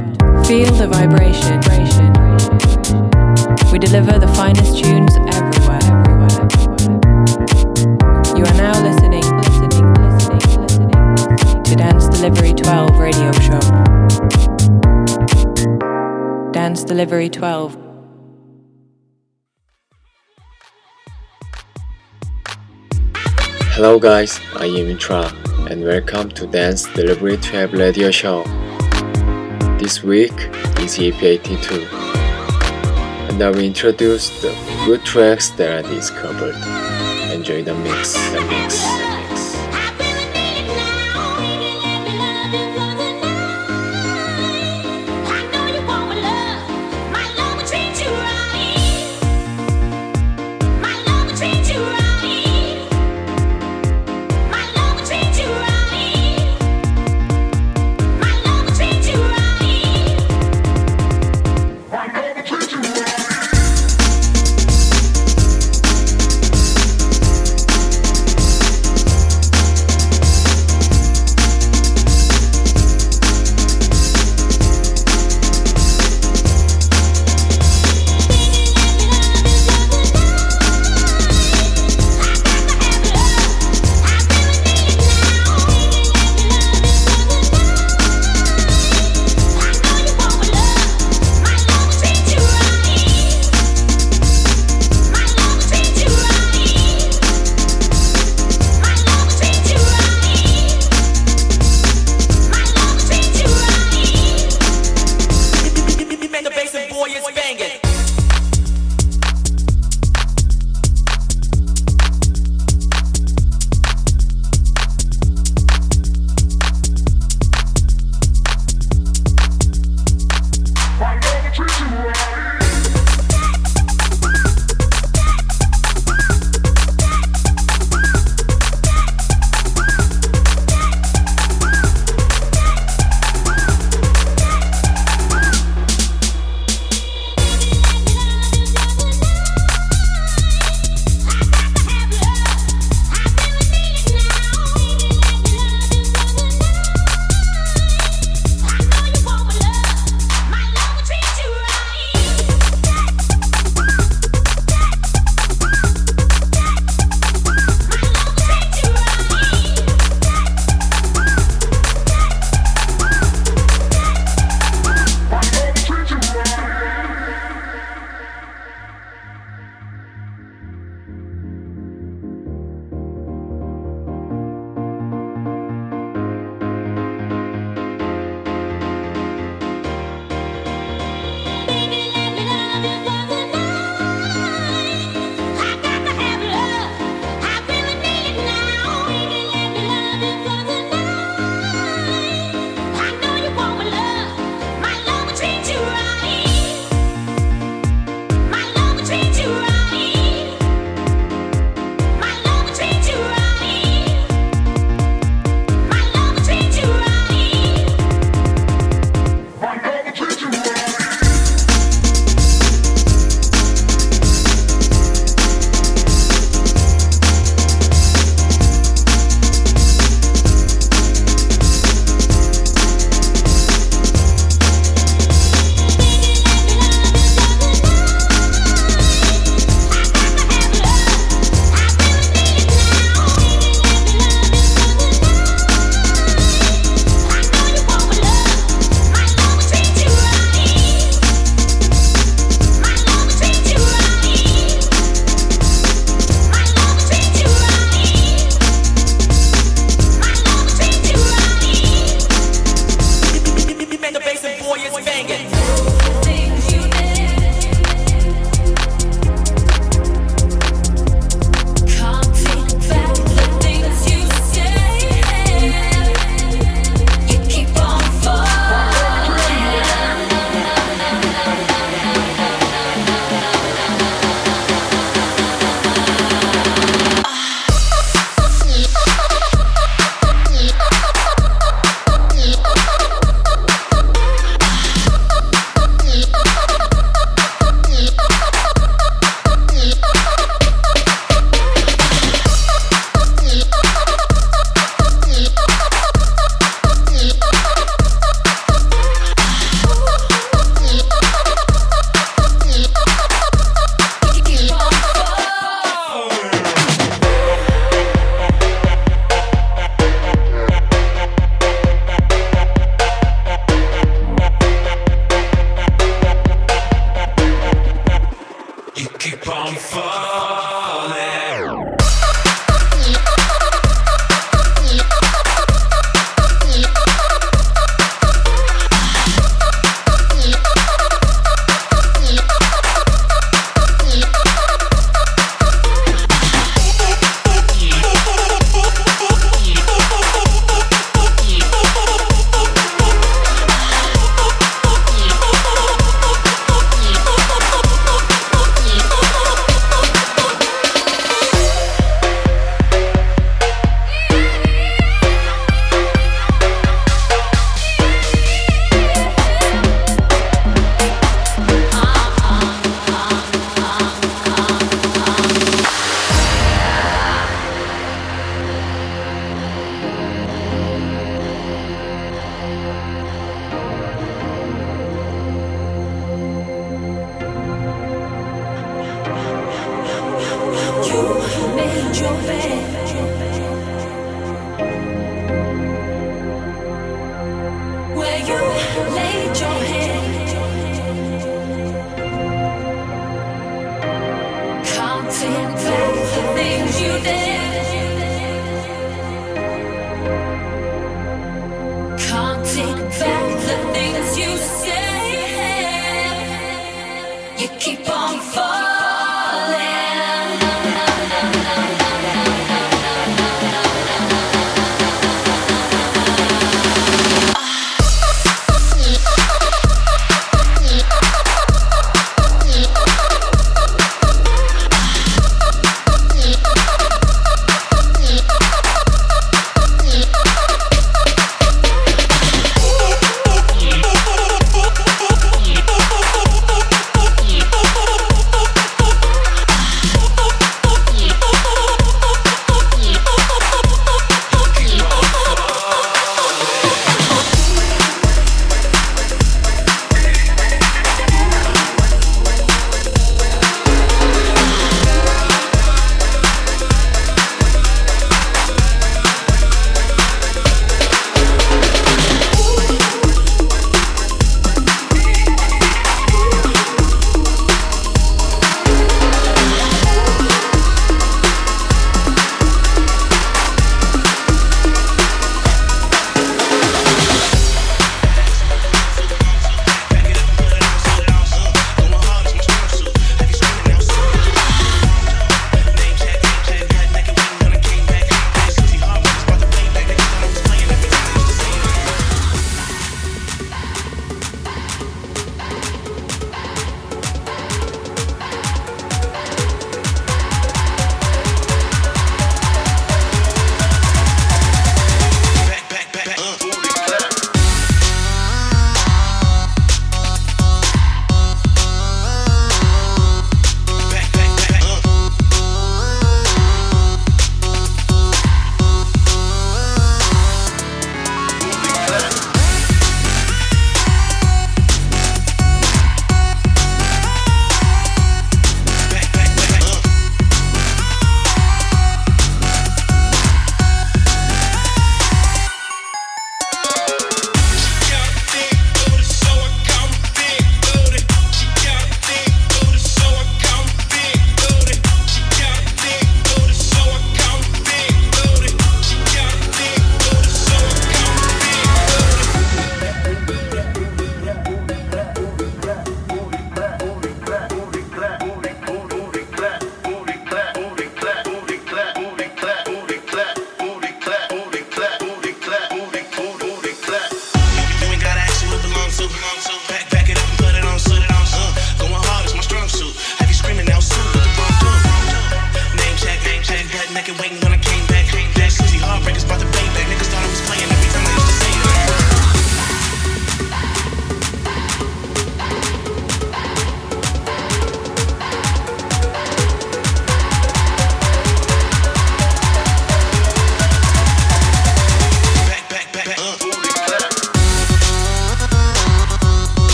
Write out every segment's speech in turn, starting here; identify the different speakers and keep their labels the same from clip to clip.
Speaker 1: 12. Feel the vibration. We deliver the finest tunes everywhere. You are now listening, listening, listening, listening to Dance Delivery 12 radio show. Dance Delivery 12.
Speaker 2: Hello guys, I am Tra and welcome to Dance Delivery 12 radio show. This week is EP 82 and I will introduce the good tracks that I discovered. Enjoy the mix, the mix.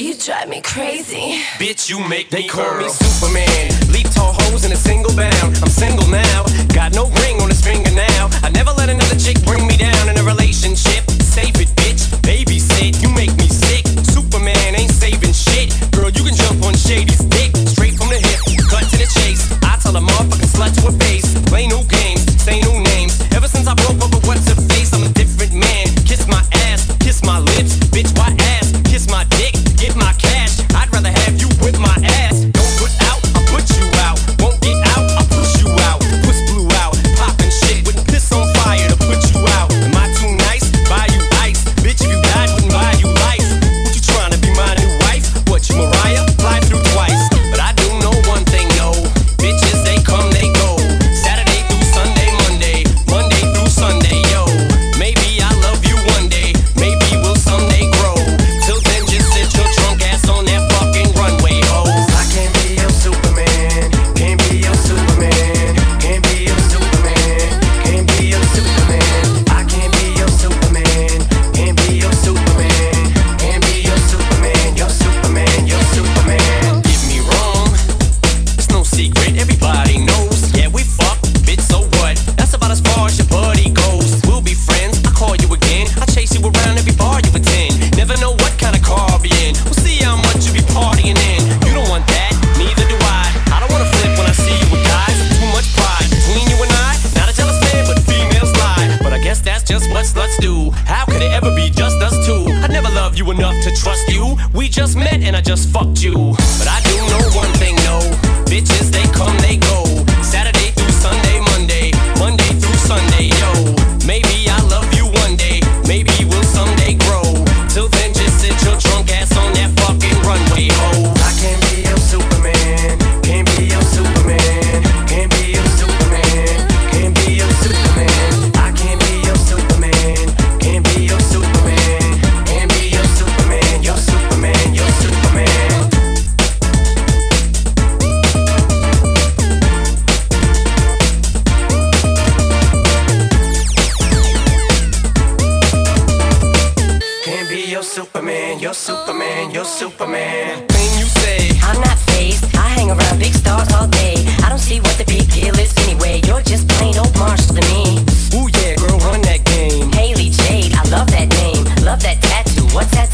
Speaker 3: you drive me crazy. Bitch, you make they me call girl. me Superman. Leap tall hoes in a single bound. I'm single now, got no ring on his finger now. I never let another chick bring me down in a relationship. Save it, bitch. Babysit, you make me sick. Superman ain't saving shit. Girl, you can jump on Shady's dick. Straight from the hip, cut to the chase. I tell a motherfucking slut to her face. Superman, your Superman, your Superman. Thing you say.
Speaker 4: I'm not fazed. I hang around big stars all day. I don't see what the big deal is anyway. You're just plain old Marshall to me.
Speaker 3: Ooh yeah, girl, run that game.
Speaker 4: Hailie Jade, I love that name. Love that tattoo. What's that